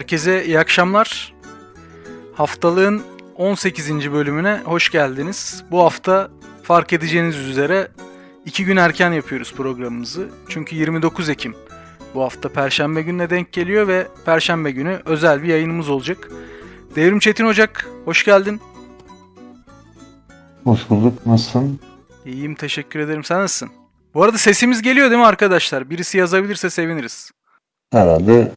Herkese iyi akşamlar. Haftalığın 18. bölümüne hoş geldiniz. Bu hafta fark edeceğiniz üzere iki gün erken yapıyoruz programımızı. Çünkü 29 Ekim bu hafta Perşembe gününe denk geliyor ve Perşembe günü özel bir yayınımız olacak. Devrim Çetin Ocak, hoş geldin. Hoş bulduk. Nasılsın? İyiyim, teşekkür ederim. Sen nasılsın? Bu arada sesimiz geliyor değil mi arkadaşlar? Birisi yazabilirse seviniriz. Herhalde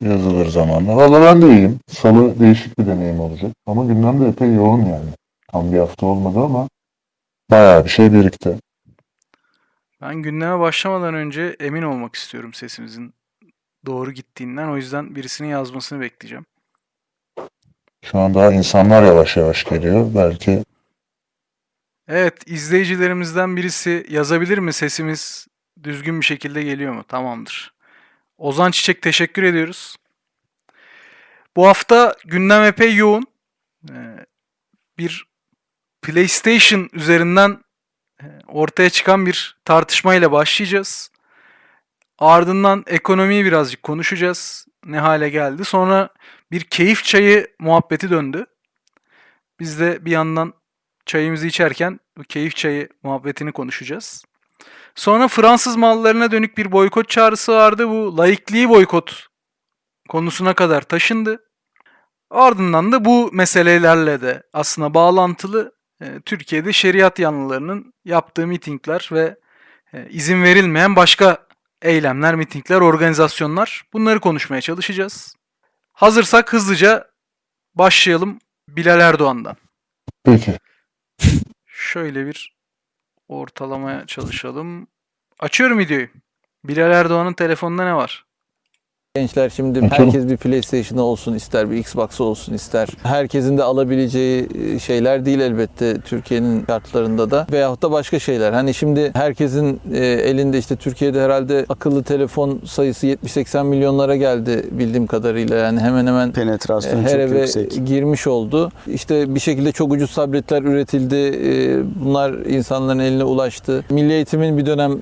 yazılır zamanla. Valla ben de iyiyim. Salı değişik bir deneyim olacak. Ama gündem de epey yoğun yani. Tam bir hafta olmadı ama bayağı bir şey birikti. Ben gündeme başlamadan önce emin olmak istiyorum sesimizin doğru gittiğinden. O yüzden birisinin yazmasını bekleyeceğim. Şu an daha insanlar yavaş yavaş geliyor. Belki Evet, izleyicilerimizden birisi yazabilir mi sesimiz düzgün bir şekilde geliyor mu? Tamamdır. Ozan Çiçek teşekkür ediyoruz. Bu hafta gündem epey yoğun. Ee, bir PlayStation üzerinden e, ortaya çıkan bir tartışmayla başlayacağız. Ardından ekonomiyi birazcık konuşacağız. Ne hale geldi. Sonra bir keyif çayı muhabbeti döndü. Biz de bir yandan çayımızı içerken bu keyif çayı muhabbetini konuşacağız. Sonra Fransız mallarına dönük bir boykot çağrısı vardı. Bu laikliği boykot konusuna kadar taşındı. Ardından da bu meselelerle de aslında bağlantılı e, Türkiye'de şeriat yanlılarının yaptığı mitingler ve e, izin verilmeyen başka eylemler, mitingler, organizasyonlar bunları konuşmaya çalışacağız. Hazırsak hızlıca başlayalım Bilal Erdoğan'dan. peki. Şöyle bir ortalamaya çalışalım. Açıyorum videoyu. Bilal Erdoğan'ın telefonunda ne var? Gençler şimdi herkes bir PlayStation olsun ister, bir Xbox olsun ister. Herkesin de alabileceği e, şeyler değil elbette Türkiye'nin şartlarında da. Veyahut da başka şeyler. Hani şimdi herkesin e, elinde işte Türkiye'de herhalde akıllı telefon sayısı 70-80 milyonlara geldi bildiğim kadarıyla. Yani hemen hemen e, Penetrasyon her çok eve yüksek. girmiş oldu. İşte bir şekilde çok ucuz tabletler üretildi. Bunlar insanların eline ulaştı. Milli Eğitim'in bir dönem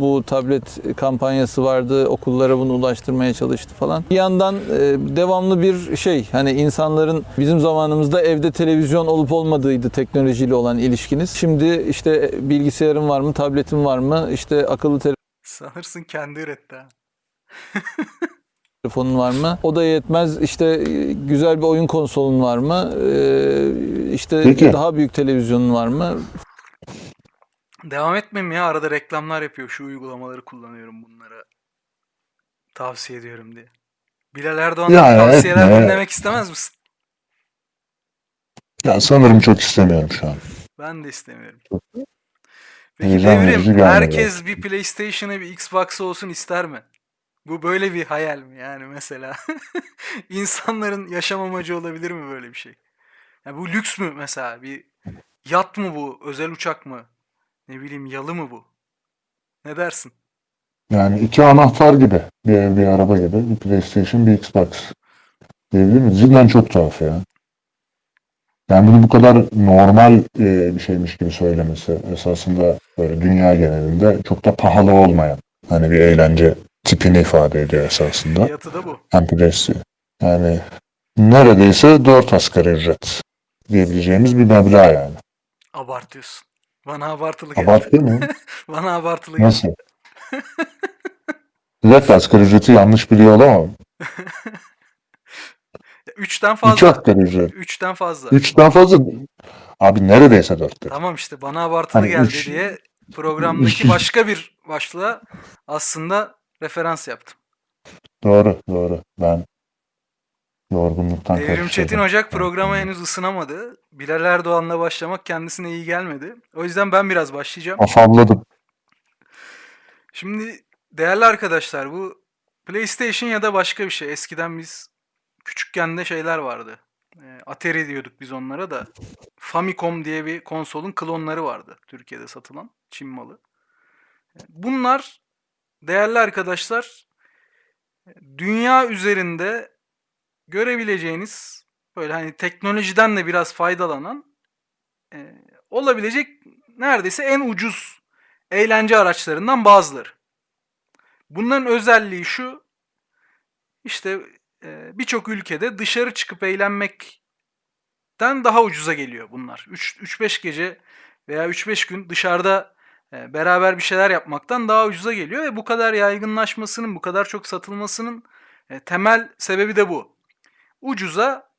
bu tablet kampanyası vardı. Okullara bunu ulaştırmaya çalıştı falan. Bir yandan e, devamlı bir şey hani insanların bizim zamanımızda evde televizyon olup olmadığıydı teknolojiyle olan ilişkiniz. Şimdi işte bilgisayarın var mı, tabletin var mı, işte akıllı Sanırsın kendi üretti ha. telefonun var mı? O da yetmez. İşte e, güzel bir oyun konsolun var mı? E, işte Peki. daha büyük televizyonun var mı? Devam etmeyeyim ya. Arada reklamlar yapıyor. Şu uygulamaları kullanıyorum bunlara. Tavsiye ediyorum diye. Bilal Erdoğan'dan Ya, tavsiyeler etme. dinlemek istemez misin? Ya sanırım çok istemiyorum şu an. Ben de istemiyorum. Peki Heyecan Devrim, herkes bir PlayStation'ı bir Xbox'ı olsun ister mi? Bu böyle bir hayal mi yani mesela? İnsanların yaşam amacı olabilir mi böyle bir şey? Ya bu lüks mü mesela? Bir yat mı bu? Özel uçak mı? Ne bileyim yalı mı bu? Ne dersin? Yani iki anahtar gibi. Bir ev, bir araba gibi. Bir PlayStation, bir Xbox. Diyebilir miyiz? Cidden çok tuhaf ya. Yani bunu bu kadar normal e, bir şeymiş gibi söylemesi esasında böyle dünya genelinde çok da pahalı olmayan hani bir eğlence tipini ifade ediyor esasında. Fiyatı da bu. Hem PlayStation. Yani neredeyse 4 asgari ücret diyebileceğimiz bir meblağ yani. Abartıyorsun. Bana abartılı geldi. Abartı mı? Bana abartılı geldi. Nasıl? Dakika asgari ücreti yanlış biliyor olamam. Üçten 2 fazla. asgari ücret. Üçten fazla. 3'ten fazla. Abi neredeyse 4'tür. Tamam işte bana abartılı Hani geldi üç- diye programdaki başka bir başlığa aslında referans yaptım. Doğru doğru. Ben yorgunluktan Devrim karıştırdım. Çetin Ocak programa henüz ısınamadı. Bilal Erdoğan'la başlamak kendisine iyi gelmedi. O yüzden ben biraz başlayacağım. Afalladım. Şimdi değerli arkadaşlar bu PlayStation ya da başka bir şey. Eskiden biz küçükken de şeyler vardı. E, Atari diyorduk biz onlara da. Famicom diye bir konsolun klonları vardı Türkiye'de satılan Çin malı. Bunlar değerli arkadaşlar dünya üzerinde görebileceğiniz böyle hani teknolojiden de biraz faydalanan e, olabilecek neredeyse en ucuz eğlence araçlarından bazıları. Bunların özelliği şu. işte e, birçok ülkede dışarı çıkıp eğlenmekten daha ucuza geliyor bunlar. 3-5 gece veya 3-5 gün dışarıda e, beraber bir şeyler yapmaktan daha ucuza geliyor ve bu kadar yaygınlaşmasının, bu kadar çok satılmasının e, temel sebebi de bu. Ucuza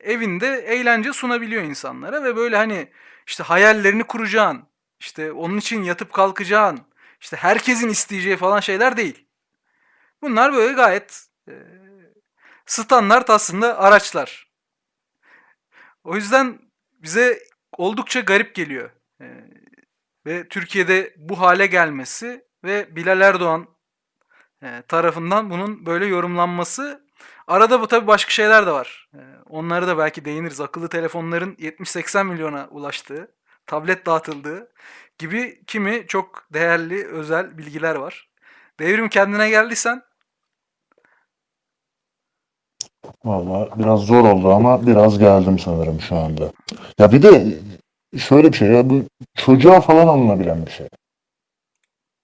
evinde eğlence sunabiliyor insanlara ve böyle hani işte hayallerini kuracağın, işte onun için yatıp kalkacağın, işte herkesin isteyeceği falan şeyler değil. Bunlar böyle gayet e, standart aslında araçlar. O yüzden bize oldukça garip geliyor. E, ve Türkiye'de bu hale gelmesi ve Bilal Erdoğan e, tarafından bunun böyle yorumlanması. Arada bu tabii başka şeyler de var. E, onları da belki değiniriz. Akıllı telefonların 70-80 milyona ulaştığı, tablet dağıtıldığı gibi kimi çok değerli özel bilgiler var. Devrim kendine geldiysen Vallahi biraz zor oldu ama biraz geldim sanırım şu anda. Ya bir de şöyle bir şey ya bu çocuğa falan alınabilen bir şey.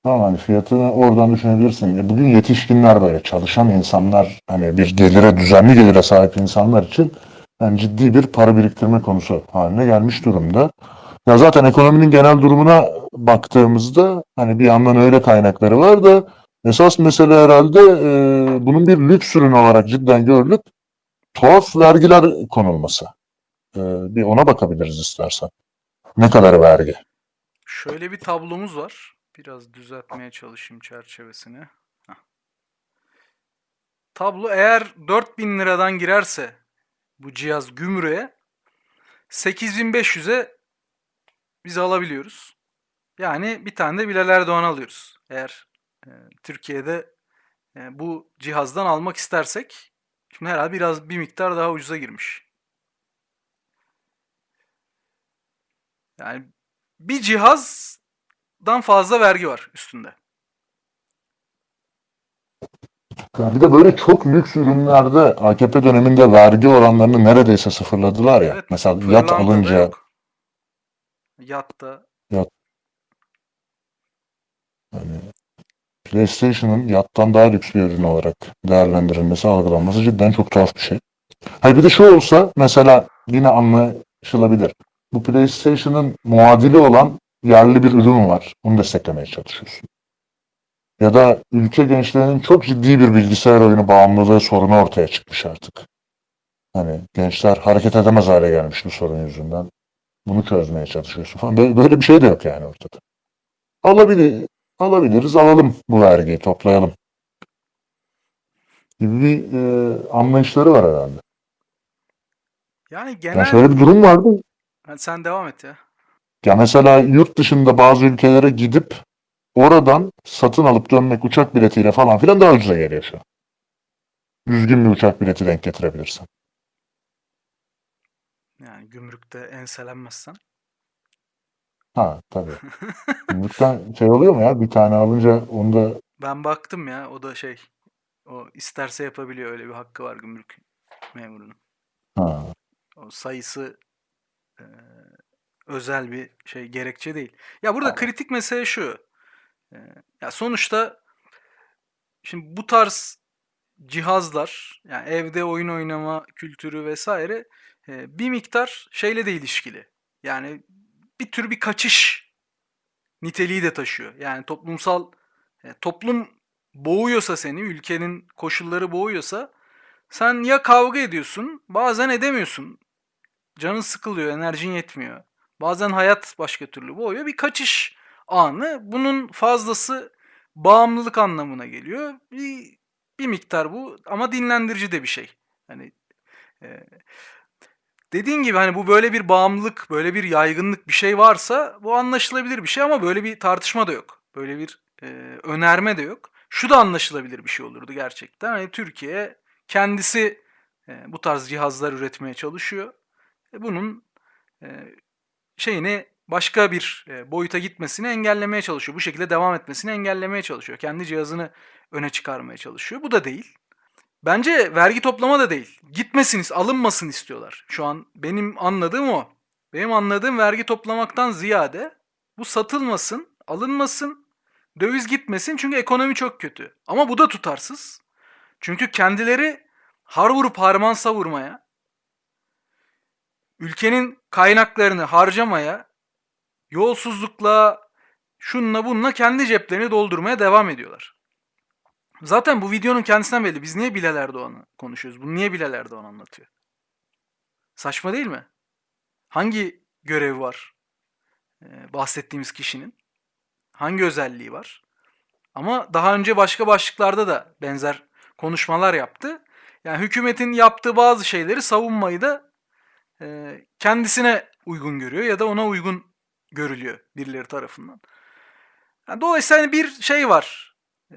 Tamam hani fiyatını oradan düşünebilirsin. E bugün yetişkinler böyle çalışan insanlar hani bir gelire düzenli gelire sahip insanlar için yani ciddi bir para biriktirme konusu haline gelmiş durumda. Ya zaten ekonominin genel durumuna baktığımızda hani bir yandan öyle kaynakları var da esas mesele herhalde e, bunun bir lüks ürün olarak cidden görülüp tuhaf vergiler konulması. E, bir ona bakabiliriz istersen. Ne kadar vergi? şöyle bir tablomuz var. Biraz düzeltmeye çalışayım çerçevesini. Tablo eğer 4000 liradan girerse bu cihaz gümrüğe 8500'e biz alabiliyoruz. Yani bir tane de Bilal Erdoğan alıyoruz. Eğer e, Türkiye'de e, bu cihazdan almak istersek şimdi herhalde biraz bir miktar daha ucuza girmiş. Yani bir cihazdan fazla vergi var üstünde. Ya bir de böyle çok lüks ürünlerde AKP döneminde vergi oranlarını neredeyse sıfırladılar ya. Evet, Mesela yat alınca yok. Yatta hani PlayStation'ın yattan daha lüks bir ürün olarak değerlendirilmesi, algılanması cidden çok tuhaf bir şey. Hayır bir de şu olsa mesela yine anlaşılabilir. Bu PlayStation'ın muadili olan yerli bir ürün var. Onu desteklemeye çalışıyorsun. Ya da ülke gençlerinin çok ciddi bir bilgisayar oyunu bağımlılığı sorunu ortaya çıkmış artık. Hani gençler hareket edemez hale gelmiş bu sorun yüzünden. Bunu çözmeye çalışıyorsun falan. Böyle, böyle bir şey de yok yani ortada. Alabilir, alabiliriz, alalım bu vergiyi, toplayalım. Gibi bir e, anlayışları var herhalde. yani Yani genel şöyle bir durum vardı. Ha, sen devam et ya. Ya mesela yurt dışında bazı ülkelere gidip oradan satın alıp dönmek uçak biletiyle falan filan daha ucuza geliyor şu an. Düzgün bir uçak bileti denk getirebilirsen. Yani gümrükte enselenmezsen. Ha tabii. Gümrükten şey oluyor mu ya? Bir tane alınca onu da Ben baktım ya o da şey o isterse yapabiliyor öyle bir hakkı var gümrük memurunun. ha, O sayısı e, özel bir şey gerekçe değil. Ya burada Anladım. kritik mesele şu. E, ya sonuçta şimdi bu tarz cihazlar yani evde oyun oynama kültürü vesaire e, bir miktar şeyle de ilişkili. Yani bir tür bir kaçış niteliği de taşıyor. Yani toplumsal e, toplum boğuyorsa seni, ülkenin koşulları boğuyorsa sen ya kavga ediyorsun, bazen edemiyorsun. Canın sıkılıyor, enerjin yetmiyor. Bazen hayat başka türlü boğuyor. Bir kaçış anı. Bunun fazlası bağımlılık anlamına geliyor. Bir, bir miktar bu ama dinlendirici de bir şey. Hani e, dediğin gibi hani bu böyle bir bağımlılık, böyle bir yaygınlık bir şey varsa bu anlaşılabilir bir şey ama böyle bir tartışma da yok. Böyle bir e, önerme de yok. Şu da anlaşılabilir bir şey olurdu gerçekten. Hani Türkiye kendisi e, bu tarz cihazlar üretmeye çalışıyor. E, bunun e, şeyini başka bir e, boyuta gitmesini engellemeye çalışıyor. Bu şekilde devam etmesini engellemeye çalışıyor. Kendi cihazını öne çıkarmaya çalışıyor. Bu da değil. Bence vergi toplama da değil. Gitmesin, alınmasın istiyorlar. Şu an benim anladığım o. Benim anladığım vergi toplamaktan ziyade bu satılmasın, alınmasın, döviz gitmesin çünkü ekonomi çok kötü. Ama bu da tutarsız. Çünkü kendileri har vurup harman savurmaya, ülkenin kaynaklarını harcamaya, yolsuzlukla, şunla bununla kendi ceplerini doldurmaya devam ediyorlar. Zaten bu videonun kendisinden belli. Biz niye Bilal Erdoğan'ı konuşuyoruz? Bunu niye Bilal Erdoğan anlatıyor? Saçma değil mi? Hangi görevi var ee, bahsettiğimiz kişinin? Hangi özelliği var? Ama daha önce başka başlıklarda da benzer konuşmalar yaptı. Yani hükümetin yaptığı bazı şeyleri savunmayı da e, kendisine uygun görüyor ya da ona uygun görülüyor birileri tarafından. Yani dolayısıyla hani bir şey var. Ee,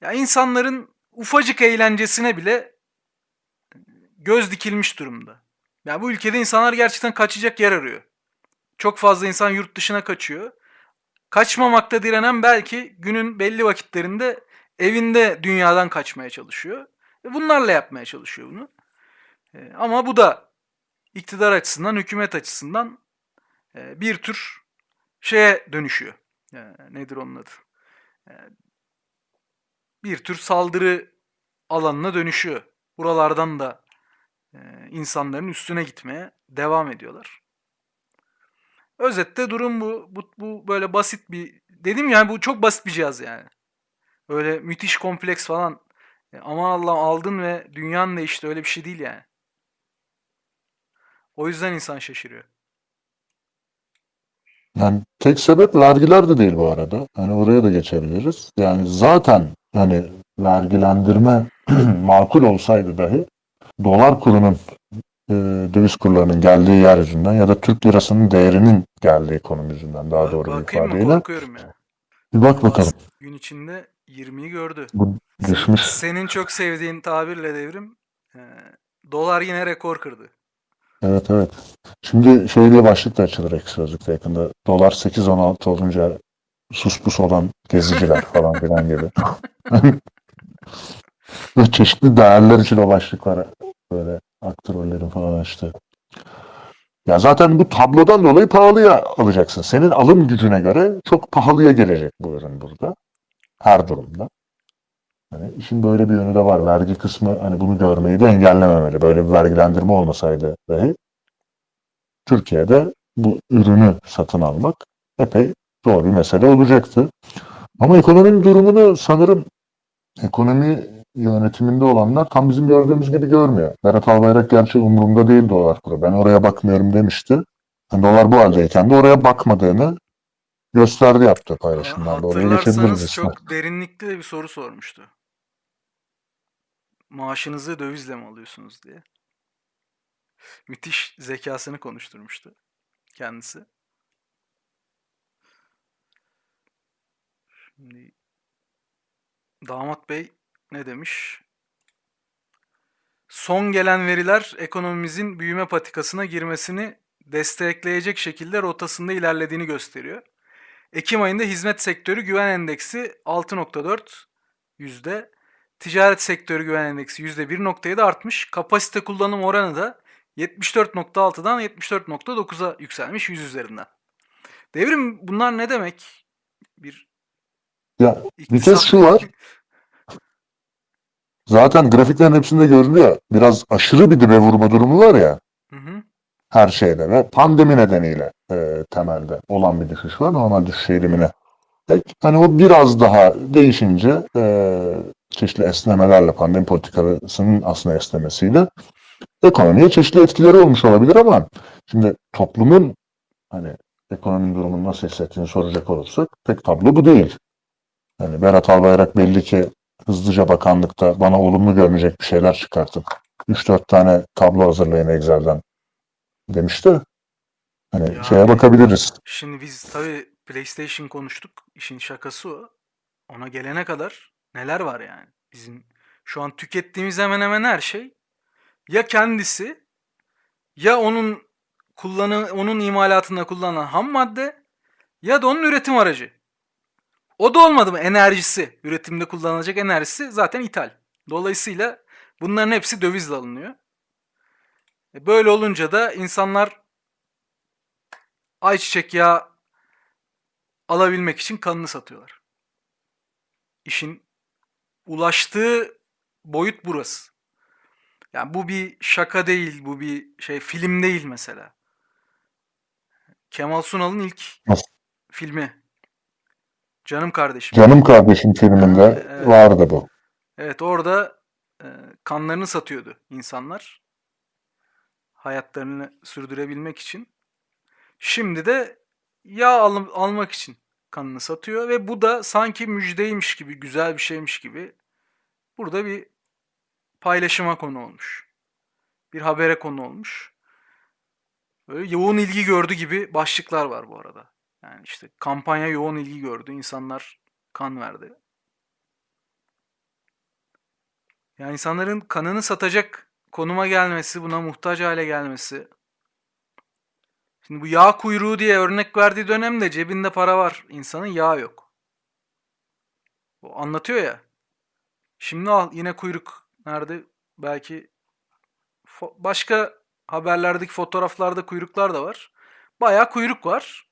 ya insanların ufacık eğlencesine bile göz dikilmiş durumda. Ya bu ülkede insanlar gerçekten kaçacak yer arıyor. Çok fazla insan yurt dışına kaçıyor. Kaçmamakta direnen belki günün belli vakitlerinde evinde dünyadan kaçmaya çalışıyor. Ve bunlarla yapmaya çalışıyor bunu. Ee, ama bu da iktidar açısından, hükümet açısından e, bir tür şeye dönüşüyor. E, nedir onun adı? Bir tür saldırı alanına dönüşüyor. Buralardan da e, insanların üstüne gitmeye devam ediyorlar. Özette durum bu. Bu, bu böyle basit bir... Dedim yani bu çok basit bir cihaz yani. Öyle müthiş kompleks falan. E, aman Allah'ım aldın ve dünyanın değişti öyle bir şey değil yani. O yüzden insan şaşırıyor. Yani tek sebep vergiler de değil bu arada. Hani oraya da geçebiliriz. Yani zaten hani vergilendirme makul olsaydı dahi dolar kurunun e, döviz kurlarının geldiği yer yüzünden ya da Türk lirasının değerinin geldiği konum yüzünden daha doğru bir Bakayım mı? ifadeyle. Korkuyorum ya. Bir bak bakalım. Gün içinde 20'yi gördü. Bu düşmüş. Senin çok sevdiğin tabirle devrim. e, dolar yine rekor kırdı. Evet evet. Şimdi şey diye başlık da açılır ek sözlükte yakında. Dolar 8-16 olunca sus pus olan geziciler falan filan gibi. Ve çeşitli değerler için o başlıklar böyle aktörlerin falan açtı. Ya zaten bu tablodan dolayı pahalıya alacaksın. Senin alım gücüne göre çok pahalıya gelecek bu ürün burada. Her durumda. Hani işin böyle bir yönü de var. Vergi kısmı hani bunu görmeyi de engellememeli. Böyle bir vergilendirme olmasaydı dahi Türkiye'de bu ürünü satın almak epey zor bir mesele olacaktı. Ama ekonominin durumunu sanırım ekonomi yönetiminde olanlar tam bizim gördüğümüz gibi görmüyor. Berat Albayrak gerçi umurumda değil dolar kuru. Ben oraya bakmıyorum demişti. Yani dolar bu haldeyken de oraya bakmadığını gösterdi yaptığı paylaşımlarda. Oraya geçebiliriz. Çok derinlikli de bir soru sormuştu. Maaşınızı dövizle mi alıyorsunuz diye. Müthiş zekasını konuşturmuştu kendisi. Şimdi Damat Bey ne demiş? Son gelen veriler ekonomimizin büyüme patikasına girmesini destekleyecek şekilde rotasında ilerlediğini gösteriyor. Ekim ayında hizmet sektörü güven endeksi 6.4 yüzde, ticaret sektörü güven endeksi yüzde 1.7 artmış. Kapasite kullanım oranı da 74.6'dan 74.9'a yükselmiş 100 üzerinden. Devrim bunlar ne demek? Bir Ya bir iktisat- şu var. Zaten grafiklerin hepsinde görülüyor. Biraz aşırı bir dibe vurma durumu var ya. Hı hı. her şeyde ve pandemi nedeniyle e, temelde olan bir düşüş var normal düşüş eğilimine. Hani o biraz daha değişince e, çeşitli esnemelerle pandemi politikasının aslında esnemesiyle ekonomiye çeşitli etkileri olmuş olabilir ama şimdi toplumun hani ekonominin durumunu nasıl hissettiğini soracak olursak pek tablo bu değil. Hani Berat Albayrak belli ki hızlıca bakanlıkta bana olumlu görünecek bir şeyler çıkartıp 3-4 tane tablo hazırlayın Excel'den demişti. Hani Yani- şeye bakabiliriz. Şimdi biz tabii PlayStation konuştuk. İşin şakası o. Ona gelene kadar neler var yani? Bizim şu an tükettiğimiz hemen hemen her şey ya kendisi ya onun kullanı onun imalatında kullanılan ham madde ya da onun üretim aracı. O da olmadı mı enerjisi, üretimde kullanılacak enerjisi zaten ithal. Dolayısıyla bunların hepsi dövizle alınıyor. E, Böyle olunca da insanlar ayçiçek yağı alabilmek için kanını satıyorlar. İşin ulaştığı boyut burası. Yani bu bir şaka değil, bu bir şey film değil mesela. Kemal Sunal'ın ilk filmi. Canım kardeşim. Canım kardeşim filminde Evet. vardı bu. Evet orada e, kanlarını satıyordu insanlar. Hayatlarını sürdürebilmek için. Şimdi de yağ al- almak için kanını satıyor ve bu da sanki müjdeymiş gibi, güzel bir şeymiş gibi burada bir paylaşıma konu olmuş. Bir habere konu olmuş. Böyle yoğun ilgi gördü gibi başlıklar var bu arada. Yani işte kampanya yoğun ilgi gördü. insanlar kan verdi. Yani insanların kanını satacak konuma gelmesi, buna muhtaç hale gelmesi. Şimdi bu yağ kuyruğu diye örnek verdiği dönemde cebinde para var. insanın yağ yok. O anlatıyor ya. Şimdi al yine kuyruk nerede? Belki başka haberlerdeki fotoğraflarda kuyruklar da var. Bayağı kuyruk var.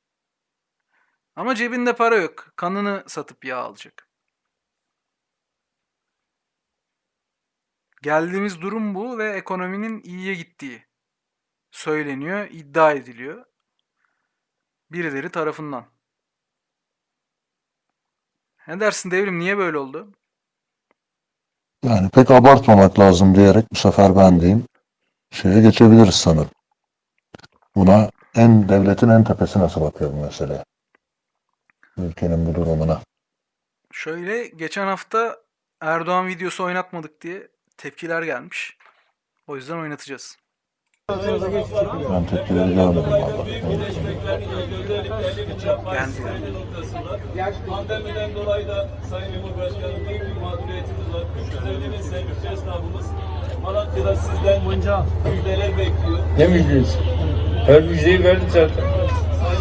Ama cebinde para yok. Kanını satıp yağ alacak. Geldiğimiz durum bu ve ekonominin iyiye gittiği söyleniyor, iddia ediliyor. Birileri tarafından. Ne dersin devrim niye böyle oldu? Yani pek abartmamak lazım diyerek bu sefer ben diyeyim. Şeye geçebiliriz sanırım. Buna en devletin en tepesi nasıl bakıyor bu mesele? Ülkenin bu durumuna. Şöyle geçen hafta Erdoğan videosu oynatmadık diye tepkiler gelmiş. O yüzden oynatacağız. Ben tepkileri görmedim valla. Geldi. Pandemiden dolayı da Sayın Cumhurbaşkanım büyük bir mağduriyetimiz var. 350 bin sevgili esnafımız Malatya'da sizden müjdeler bekliyor. Ne müjdesi? Her müjdeyi verdik zaten.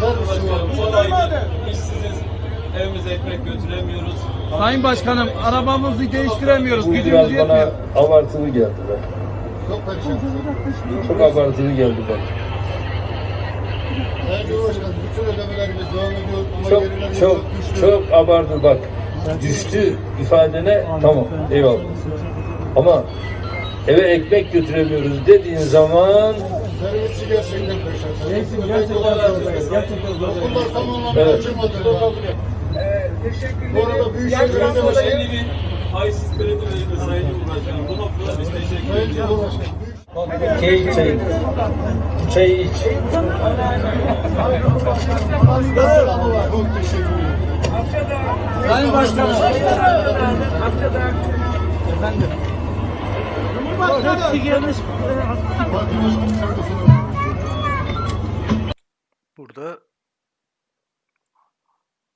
Sayın Cumhurbaşkanım son. Evimize ekmek götüremiyoruz. Sayın Başkanım arabamızı değiştiremiyoruz. Bu Gücümüz biraz yetmiyor. bana abartılı geldi be. Çok abartılı geldi bana. Sayın Cumhurbaşkanım bütün ödemelerimiz devam ediyor ama Çok gerilerimiz çok düştü. çok abartı bak. Düştü ifadene tamam eyvallah. Ama eve ekmek götüremiyoruz dediğin zaman Servisçi gerçekten perişan. Neyse, gerçekten zor. Gerçekten zor. Okullar tam anlamda Evet. açılmadı. Bu arada Büyükşehir Belediye Başkanı 50 bin faizsiz kredi verildi Sayın Cumhurbaşkanım. Bu noktada biz teşekkür ediyoruz. Çay iç çay. Bu çayı iç. Nasıl ama çok teşekkür ederim. Sayın Başkanım. Saygısını Burada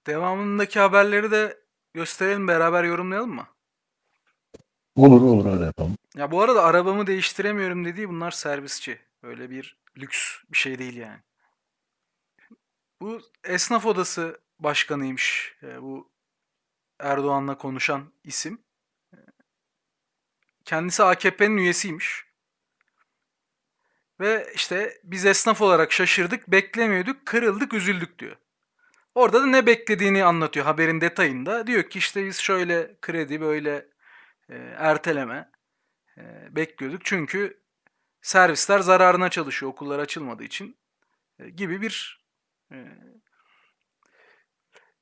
devamındaki haberleri de gösterelim beraber yorumlayalım mı? Olur olur öyle yapalım. Ya bu arada arabamı değiştiremiyorum dediği bunlar servisçi. Öyle bir lüks bir şey değil yani. Bu esnaf odası başkanıymış. e, Bu Erdoğan'la konuşan isim. E, Kendisi AKP'nin üyesiymiş. Ve işte biz esnaf olarak şaşırdık, beklemiyorduk, kırıldık, üzüldük diyor. Orada da ne beklediğini anlatıyor haberin detayında. Diyor ki işte biz şöyle kredi, böyle e, erteleme e, bekliyorduk. Çünkü servisler zararına çalışıyor okullar açılmadığı için e, gibi bir e,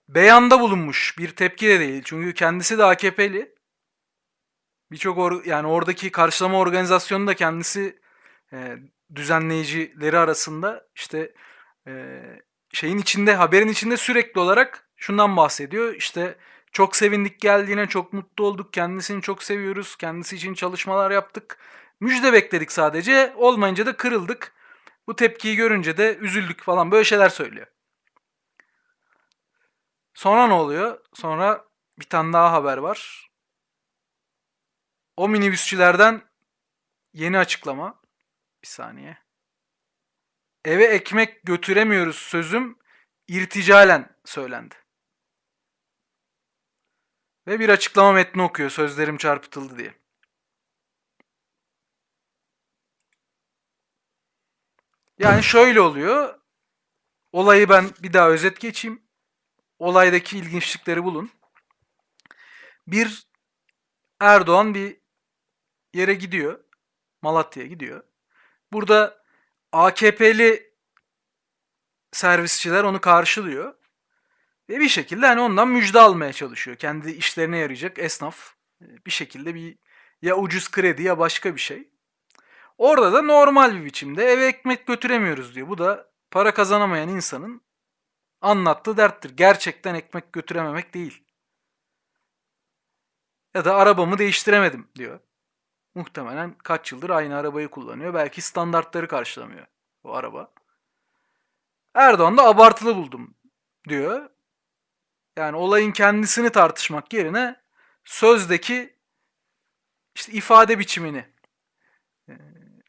beyanda bulunmuş. Bir tepki de değil. Çünkü kendisi de AKP'li. Birçok or- yani oradaki karşılama organizasyonu da kendisi e, düzenleyicileri arasında işte e, şeyin içinde haberin içinde sürekli olarak şundan bahsediyor. İşte çok sevindik geldiğine, çok mutlu olduk. Kendisini çok seviyoruz. Kendisi için çalışmalar yaptık. Müjde bekledik sadece. Olmayınca da kırıldık. Bu tepkiyi görünce de üzüldük falan böyle şeyler söylüyor. Sonra ne oluyor? Sonra bir tane daha haber var. O minibüsçülerden yeni açıklama. Bir saniye. Eve ekmek götüremiyoruz sözüm irticalen söylendi. Ve bir açıklama metni okuyor sözlerim çarpıtıldı diye. Yani şöyle oluyor. Olayı ben bir daha özet geçeyim. Olaydaki ilginçlikleri bulun. Bir Erdoğan bir yere gidiyor. Malatya'ya gidiyor. Burada AKP'li servisçiler onu karşılıyor. Ve bir şekilde hani ondan müjde almaya çalışıyor. Kendi işlerine yarayacak esnaf e, bir şekilde bir ya ucuz kredi ya başka bir şey. Orada da normal bir biçimde eve ekmek götüremiyoruz diyor. Bu da para kazanamayan insanın anlattığı derttir. Gerçekten ekmek götürememek değil. Ya da arabamı değiştiremedim diyor. Muhtemelen kaç yıldır aynı arabayı kullanıyor. Belki standartları karşılamıyor bu araba. Erdoğan da abartılı buldum diyor. Yani olayın kendisini tartışmak yerine sözdeki işte ifade biçimini e,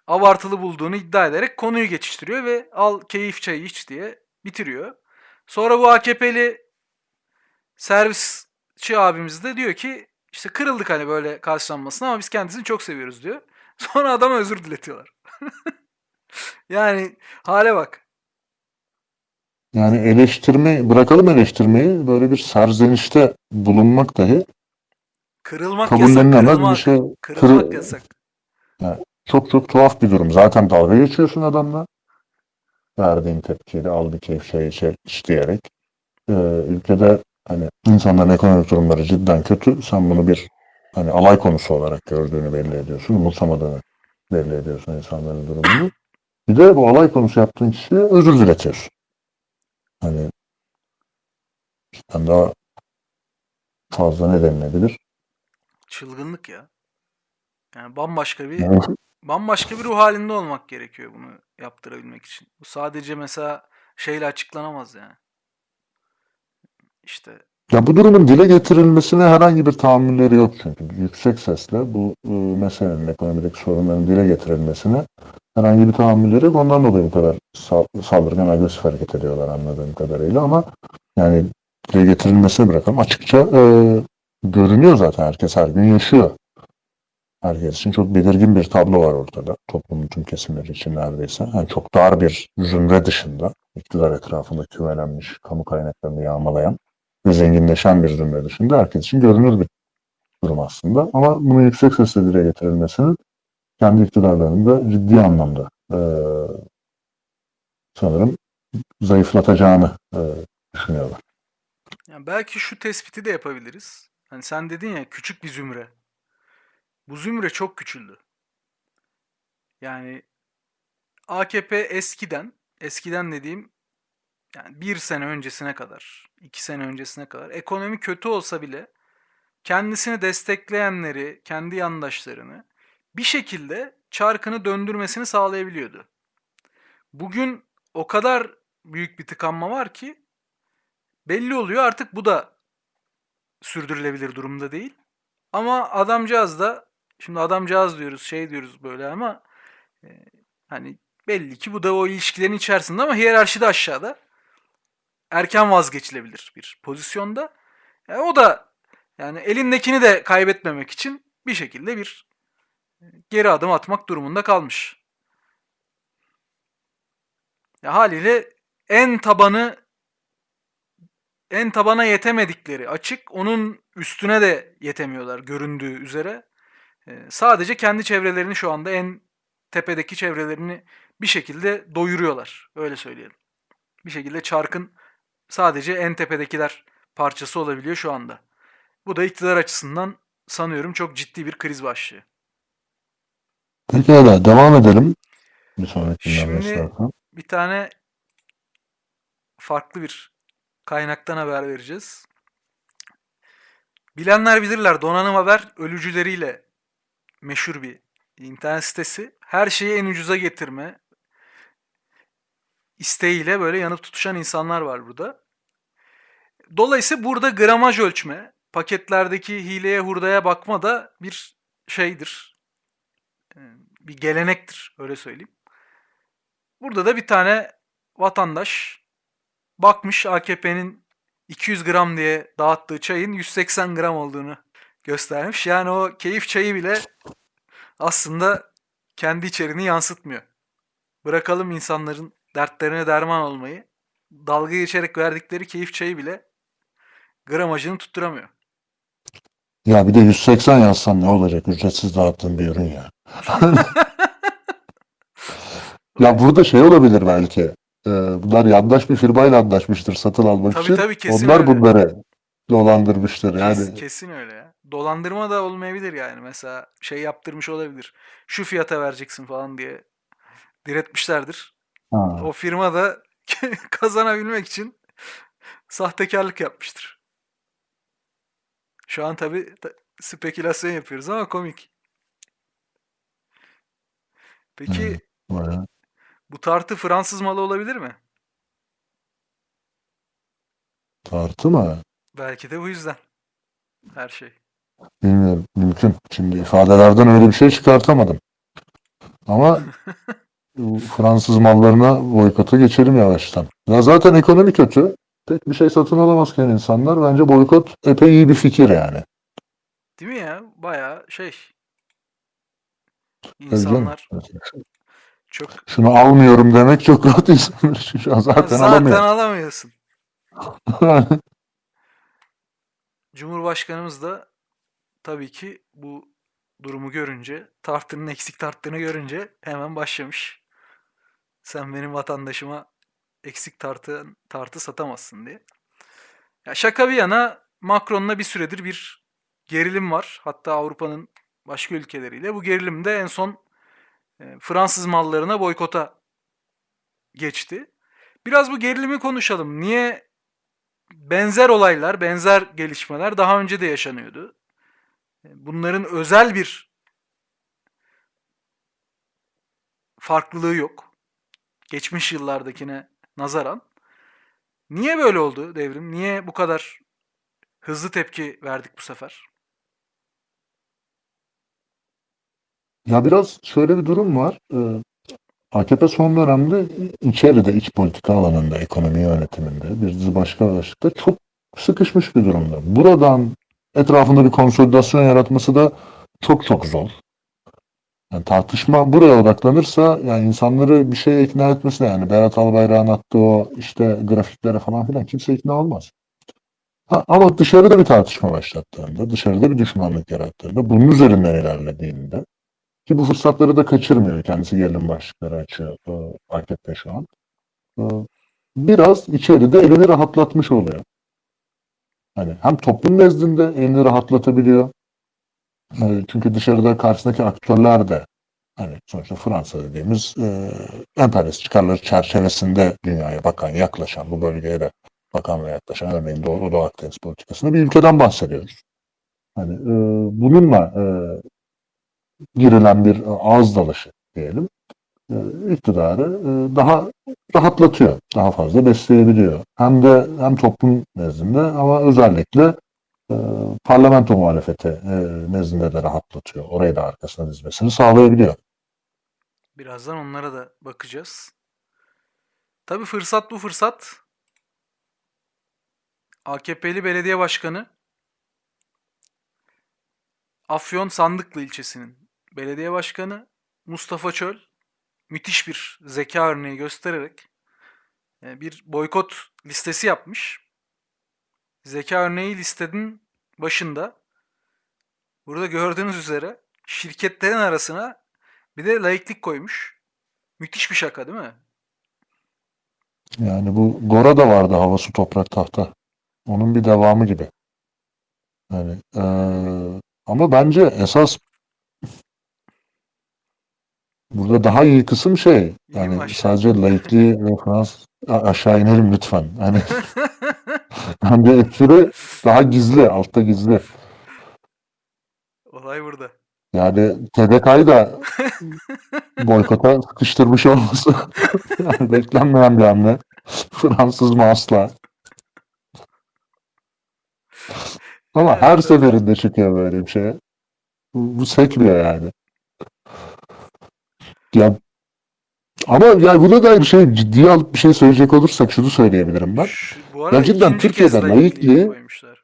abartılı bulduğunu iddia ederek konuyu geçiştiriyor ve al keyif çayı iç diye bitiriyor. Sonra bu AKP'li servisçi abimiz de diyor ki işte kırıldık hani böyle karşılanmasına ama biz kendisini çok seviyoruz diyor. Sonra adama özür diletiyorlar. yani hale bak. Yani eleştirme, bırakalım eleştirmeyi böyle bir serzenişte bulunmak dahi Kırılmak yasak. kabullenilemez bir Kırılmak, şey. kırılmak Kır- yasak. Çok çok tuhaf bir durum. Zaten dalga geçiyorsun adamla. Verdiğin tepkiyle aldı keyif şey şey iç diyerek. Ee, ülkede hani insanların ekonomik durumları cidden kötü. Sen bunu bir hani alay konusu olarak gördüğünü belli ediyorsun. Umursamadığını belli ediyorsun insanların durumunu. Bir de bu alay konusu yaptığın kişiye özür diletiyorsun. Hani cidden daha fazla ne denilebilir? Çılgınlık ya. Yani bambaşka bir bambaşka bir ruh halinde olmak gerekiyor bunu yaptırabilmek için. Bu sadece mesela şeyle açıklanamaz yani. İşte Ya bu durumun dile getirilmesine herhangi bir tahammülleri yok çünkü. Yüksek sesle bu e, meselenin, ekonomideki sorunların dile getirilmesine herhangi bir tahammülleri yok. Ondan dolayı bu kadar sal- saldırgan, agresif hareket ediyorlar anladığım kadarıyla ama yani dile getirilmesini bırakalım. Açıkça e, görünüyor zaten. Herkes her gün yaşıyor. Herkes için çok belirgin bir tablo var ortada. Toplumun tüm kesimleri için neredeyse. Yani çok dar bir zümre dışında iktidar etrafında kümelenmiş, kamu kaynaklarını yağmalayan zenginleşen bir zümre dışında herkes için görünür bir durum aslında. Ama bunu yüksek sesle dile getirilmesinin kendi iktidarlarını da ciddi anlamda eee, sanırım zayıflatacağını eee, düşünüyorlar. yani belki şu tespiti de yapabiliriz. Hani sen dedin ya küçük bir zümre. Bu zümre çok küçüldü. Yani AKP eskiden, eskiden dediğim yani bir sene öncesine kadar, iki sene öncesine kadar ekonomi kötü olsa bile kendisini destekleyenleri, kendi yandaşlarını bir şekilde çarkını döndürmesini sağlayabiliyordu. Bugün o kadar büyük bir tıkanma var ki belli oluyor artık bu da sürdürülebilir durumda değil. Ama adamcağız da şimdi adamcağız diyoruz şey diyoruz böyle ama e, hani belli ki bu da o ilişkilerin içerisinde ama hiyerarşide aşağıda erken vazgeçilebilir bir pozisyonda. E, o da yani elindekini de kaybetmemek için bir şekilde bir e, geri adım atmak durumunda kalmış. Ya haliyle en tabanı en tabana yetemedikleri açık. Onun üstüne de yetemiyorlar göründüğü üzere. Ee, sadece kendi çevrelerini şu anda en tepedeki çevrelerini bir şekilde doyuruyorlar. Öyle söyleyelim. Bir şekilde çarkın sadece en tepedekiler parçası olabiliyor şu anda. Bu da iktidar açısından sanıyorum çok ciddi bir kriz başlığı. Pekala devam edelim. Bir sonraki Şimdi- istersen. Bir tane farklı bir kaynaktan haber vereceğiz. Bilenler bilirler Donanım Haber ölücüleriyle meşhur bir internet sitesi. Her şeyi en ucuza getirme isteğiyle böyle yanıp tutuşan insanlar var burada. Dolayısıyla burada gramaj ölçme, paketlerdeki hileye hurdaya bakma da bir şeydir. Ee, Bir gelenektir öyle söyleyeyim. Burada da bir tane vatandaş bakmış AKP'nin 200 gram diye dağıttığı çayın 180 gram olduğunu göstermiş. Yani o keyif çayı bile aslında kendi içeriğini yansıtmıyor. Bırakalım insanların dertlerine derman olmayı. Dalga geçerek verdikleri keyif çayı bile gramajını tutturamıyor. Ya bir de 180 yazsan ne olacak? Ücretsiz dağıttığın bir ürün ya. Ya burada şey olabilir belki. Ee, bunlar yandaş bir firmayla anlaşmıştır satın almak Tabii için. tabii, kesin Onlar öyle. bunları dolandırmıştır. Yani Kes- kesin öyle ya. Dolandırma da olmayabilir yani. Mesela şey yaptırmış olabilir. Şu fiyata vereceksin falan diye diretmişlerdir. Ha, O firma da kazanabilmek için sahtekarlık yapmıştır. Şu an tabii ta- spekülasyon yapıyoruz ama komik. Peki bayağı. bu tartı Fransız malı olabilir mi? Tartı mı? Belki de bu yüzden. Her şey. Bilmiyorum. Mümkün. Şimdi ifadelerden öyle bir şey çıkartamadım. Ama Fransız mallarına boykota geçelim yavaştan. Ya zaten ekonomi kötü. Pek bir şey satın alamazken insanlar bence boykot epey iyi bir fikir yani. Değil mi ya? Bayağı şey. İnsanlar çok Şunu almıyorum demek çok rahat insanlar için. Şu an zaten, zaten alamıyor. alamıyorsun. Cumhurbaşkanımız da tabii ki bu durumu görünce, tartının eksik tarttığını görünce hemen başlamış. Sen benim vatandaşıma eksik tartı tartı satamazsın diye. Ya şaka bir yana Macron'la bir süredir bir gerilim var. Hatta Avrupa'nın başka ülkeleriyle. Bu gerilim de en son e, Fransız mallarına boykota geçti. Biraz bu gerilimi konuşalım. Niye benzer olaylar, benzer gelişmeler daha önce de yaşanıyordu? E, Bunların özel bir farklılığı yok. Geçmiş yıllardakine nazaran. Niye böyle oldu devrim? Niye bu kadar hızlı tepki verdik bu sefer? Ya biraz şöyle bir durum var. Ee, AKP son dönemde içeride, iç politika alanında, ekonomi yönetiminde, bir dizi başka başlıkta çok sıkışmış bir durumda. Buradan etrafında bir konsolidasyon yaratması da çok çok zor. Yani tartışma buraya odaklanırsa yani insanları bir şeye ikna etmesi de yani Berat Albayrak'ın attığı o işte grafiklere falan filan kimse ikna olmaz. Ha, ama dışarıda bir tartışma başlattığında, dışarıda bir düşmanlık yarattığında, bunun üzerinden ilerlediğinde ki bu fırsatları da kaçırmıyor. Kendisi gerilim başlıkları açıyor e, şu an. E, biraz içeride elini rahatlatmış oluyor. Hani hem toplum nezdinde elini rahatlatabiliyor. E, çünkü dışarıda karşısındaki aktörler de hani sonuçta Fransa dediğimiz e, emperyalist çıkarları çerçevesinde dünyaya bakan, yaklaşan, bu bölgeye de bakan ve yaklaşan örneğin Doğu, Doğu Akdeniz politikasında bir ülkeden bahsediyoruz. Hani e, bununla e, girilen bir ağız dalaşı diyelim e, iktidarı e, daha rahatlatıyor. Daha fazla besleyebiliyor. Hem de hem toplum nezdinde ama özellikle e, parlamento muhalefeti e, nezdinde de rahatlatıyor. Orayı da arkasına dizmesini sağlayabiliyor. Birazdan onlara da bakacağız. Tabii fırsat bu fırsat. AKP'li belediye başkanı Afyon Sandıklı ilçesinin belediye başkanı Mustafa Çöl müthiş bir zeka örneği göstererek e, bir boykot listesi yapmış. Zeka örneği listenin başında burada gördüğünüz üzere şirketlerin arasına bir de laiklik koymuş. Müthiş bir şaka değil mi? Yani bu Gora da vardı hava su toprak tahta. Onun bir devamı gibi. Yani e, ama bence esas burada daha iyi kısım şey yani sadece laikliği ve Fransız aşağı inelim lütfen. Hani bence espri daha gizli, altta gizli. Olay burada. Yani TDK'yı da boykota sıkıştırmış olması yani beklenmeyen bir hamle. Fransız mı asla. Ama her seferinde çıkıyor böyle bir şey. Bu, bu sekmiyor yani. Ya ama yani buna dair bir şey ciddiye alıp bir şey söyleyecek olursak şunu söyleyebilirim ben. Şu- bu arada Ya cidden ikinci Türkiye'de kez laikliği laikliği- koymuşlar.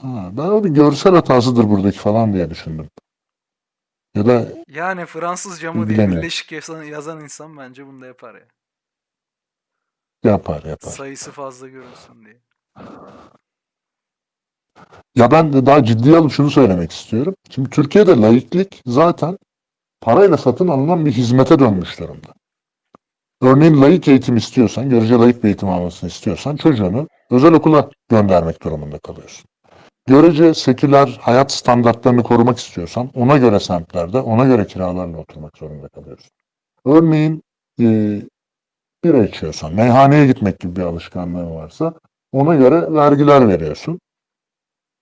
Ha, ben o bir görsel hatasıdır buradaki falan diye düşündüm. Ya da Yani Fransızca mı diye Bilemiyorum. birleşik yazan, yazan insan bence bunu da yapar ya. yapar yapar. Sayısı fazla görünsün diye. Ya ben de daha ciddiye alıp şunu söylemek istiyorum. Şimdi Türkiye'de laiklik zaten parayla satın alınan bir hizmete dönmüş durumda. Örneğin layık eğitim istiyorsan, görece layık bir eğitim almasını istiyorsan çocuğunu özel okula göndermek durumunda kalıyorsun. Görece seküler hayat standartlarını korumak istiyorsan ona göre semtlerde, ona göre kiralarla oturmak zorunda kalıyorsun. Örneğin e, bira içiyorsan, meyhaneye gitmek gibi bir alışkanlığın varsa ona göre vergiler veriyorsun.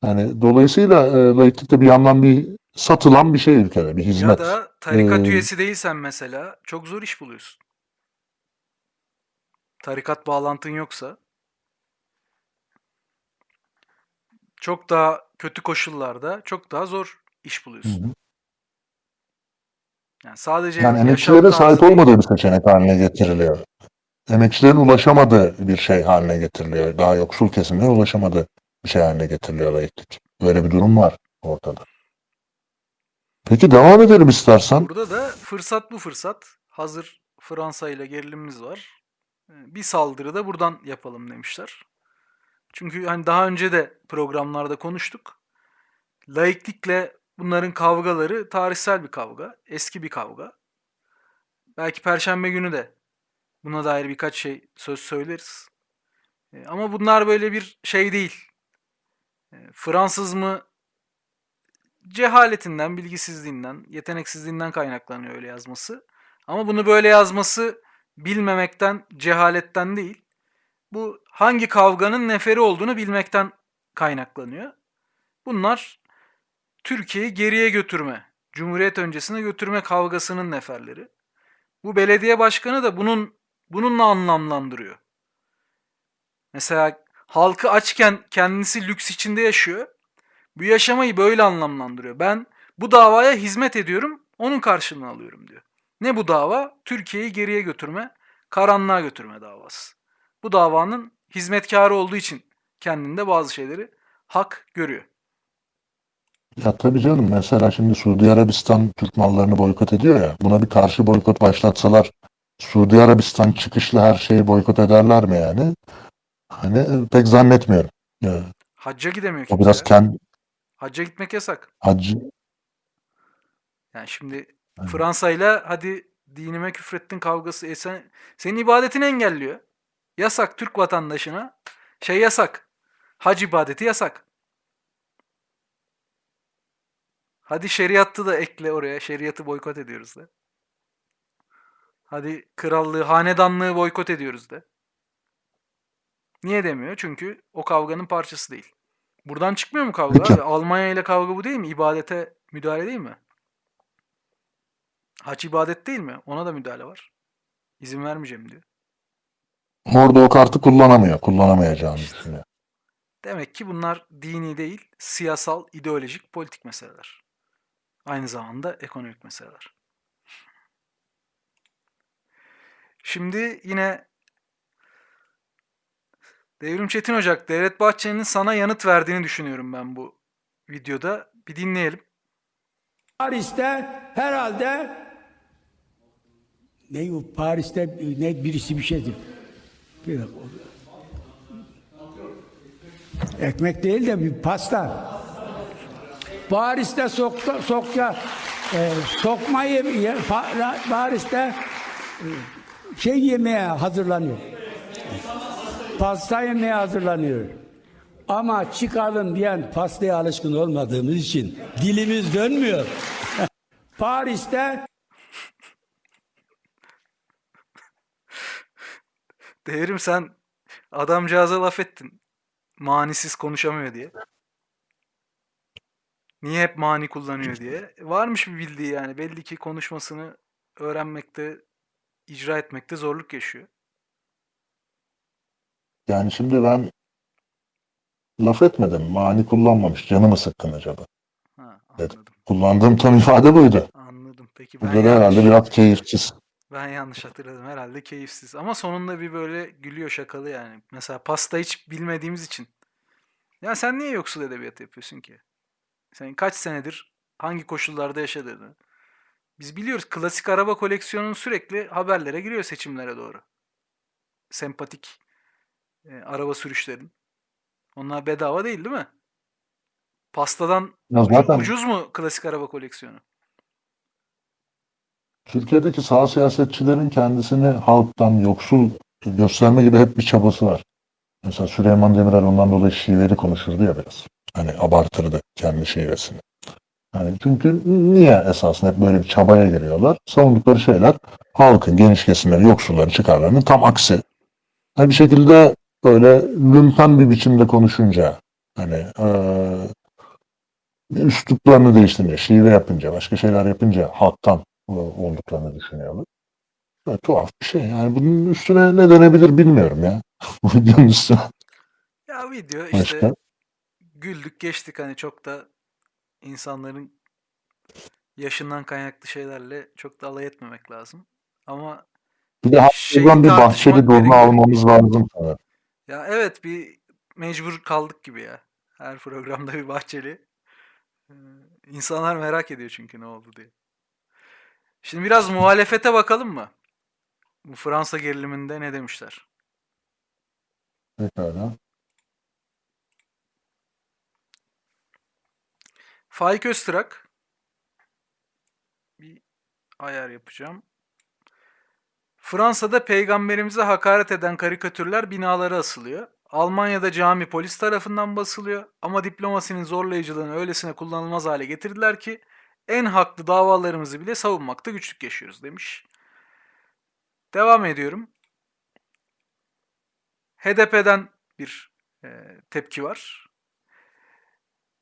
Yani dolayısıyla e, laiklik de bir yandan bir satılan bir şey ülkede, bir hizmet. Ya da tarikat Ee, üyesi değilsen mesela çok zor iş buluyorsun. Tarikat bağlantın yoksa çok daha kötü koşullarda çok daha zor iş buluyorsun. hı. Yani sadece Yani emekçilere sahip değil. olmadığı bir seçenek haline getiriliyor. Emekçilerin ulaşamadığı bir şey haline getiriliyor. Daha yoksul kesimlerin ulaşamadığı bir şey haline getiriliyor laiklik. Böyle bir durum var ortada. Peki devam edelim istersen. Burada da fırsat bu fırsat. Hazır Fransa ile gerilimimiz var. Ee, Bir saldırı da buradan yapalım demişler. Çünkü hani daha önce de programlarda konuştuk. Laiklikle bunların kavgaları tarihsel bir kavga, eski bir kavga. Belki Perşembe günü de buna dair birkaç şey söz söyleriz. Ee, Ama bunlar böyle bir şey değil. Ee, Fransız mı cehaletinden, bilgisizliğinden, yeteneksizliğinden kaynaklanıyor öyle yazması. Ama bunu böyle yazması bilmemekten, cehaletten değil. Bu hangi kavganın neferi olduğunu bilmekten kaynaklanıyor. Bunlar Türkiye'yi geriye götürme, Cumhuriyet öncesine götürme kavgasının neferleri. Bu belediye başkanı da bunun bununla anlamlandırıyor. Mesela halkı açken kendisi lüks içinde yaşıyor. Bu yaşamayı böyle anlamlandırıyor. Ben bu davaya hizmet ediyorum, onun karşılığını alıyorum diyor. Ne bu dava? Türkiye'yi geriye götürme, karanlığa götürme davası. Bu davanın hizmetkarı olduğu için kendinde bazı şeyleri hak görüyor. Ya tabii canım mesela şimdi Suudi Arabistan Türk mallarını boykot ediyor ya. Buna bir karşı boykot başlatsalar Suudi Arabistan çıkışlı her şeyi boykot ederler mi yani? Hani e, pek zannetmiyorum. Ya, Hacca gidemiyor o kimse. biraz ya. kendi Hacca gitmek yasak. hacı Yani şimdi Evet. Fransa'yla hadi dinime küfrettin kavgası. E sen, senin ibadetini engelliyor. Yasak Türk vatandaşına. Şey yasak. Hac ibadeti yasak. Hadi şeriatı da ekle oraya. Şeriatı boykot ediyoruz de. Hadi krallığı, hanedanlığı boykot ediyoruz de. Niye demiyor? Çünkü o kavganın parçası değil. Buradan çıkmıyor mu kavga? Abi? Almanya ile kavga bu değil mi? İbadete müdahale değil mi? Hac ibadet değil mi? Ona da müdahale var. İzin vermeyeceğim diyor. orada o kartı kullanamıyor. Kullanamayacağını düşünüyor. Demek ki bunlar dini değil, siyasal, ideolojik, politik meseleler. Aynı zamanda ekonomik meseleler. Şimdi yine Devrim Çetin Ocak, Devlet Bahçeli'nin sana yanıt verdiğini düşünüyorum ben bu videoda. Bir dinleyelim. Paris'te herhalde ne bu Paris'te ne birisi bir şeydi. Bir dakika. Ekmek değil de bir pasta. Paris'te sokta, sokça e, sokma yeme, Pa- Paris'te e, şey yemeye hazırlanıyor. Pasta yemeye hazırlanıyor. Ama çıkalım diyen pastaya alışkın olmadığımız için dilimiz dönmüyor. Paris'te Devrim sen adamcağıza laf ettin. Manisiz konuşamıyor diye. Niye hep mani kullanıyor diye. Varmış bir bildiği yani. Belli ki konuşmasını öğrenmekte, icra etmekte zorluk yaşıyor. Yani şimdi ben laf etmedim. Mani kullanmamış. Canı mı sıkkın acaba? Ha, anladım. Kullandığım tam ifade buydu. Anladım. Peki ben Burada da herhalde biraz keyifsiz. ben yanlış hatırladım. Herhalde keyifsiz. Ama sonunda bir böyle gülüyor şakalı yani. Mesela pasta hiç bilmediğimiz için. Ya sen niye yoksul edebiyat yapıyorsun ki? Sen kaç senedir hangi koşullarda yaşadığını. Biz biliyoruz klasik araba koleksiyonun sürekli haberlere giriyor seçimlere doğru. Sempatik e, araba sürüşlerin. Onlar bedava değil değil mi? Pastadan Ya zaten ucuz mu klasik araba koleksiyonu? Türkiye'deki sağ siyasetçilerin kendisini halktan yoksul gösterme gibi hep bir çabası var. Mesela Süleyman Demirel ondan dolayı şiveli konuşurdu ya biraz. Hani abartırdı kendi şivesini. Yani çünkü niye esasında hep böyle bir çabaya giriyorlar? Savundukları şeyler halkın, geniş kesimlerin, yoksulların çıkarlarının tam aksi. Hani bir şekilde böyle lümpen bir biçimde konuşunca hani eee üsluplarını değiştirince, şive yapınca, başka şeyler yapınca halktan e, olduklarını düşünüyorlar. Böyle tuhaf bir şey. Yani bunun üstüne ne denebilir bilmiyorum ya. Bu videonun üstüne Ya video işte başka. güldük geçtik hani çok da insanların yaşından kaynaklı şeylerle çok da alay etmemek lazım. Ama Bir de buradan bir bahçeli gerekiyor. almamız lazım sanırım. Ya evet bir mecbur kaldık gibi ya. Her programda bir Bahçeli. Ee, İnsanlar merak ediyor çünkü ne oldu diye. Şimdi biraz muhalefete bakalım mı? Bu Fransa geriliminde ne demişler? Pekala. Faik Öztürk bir ayar yapacağım. Fransa'da peygamberimize hakaret eden karikatürler binalara asılıyor. Almanya'da cami polis tarafından basılıyor ama diplomasinin zorlayıcılığını öylesine kullanılmaz hale getirdiler ki en haklı davalarımızı bile savunmakta güçlük yaşıyoruz demiş. Devam ediyorum. HDP'den bir e, tepki var.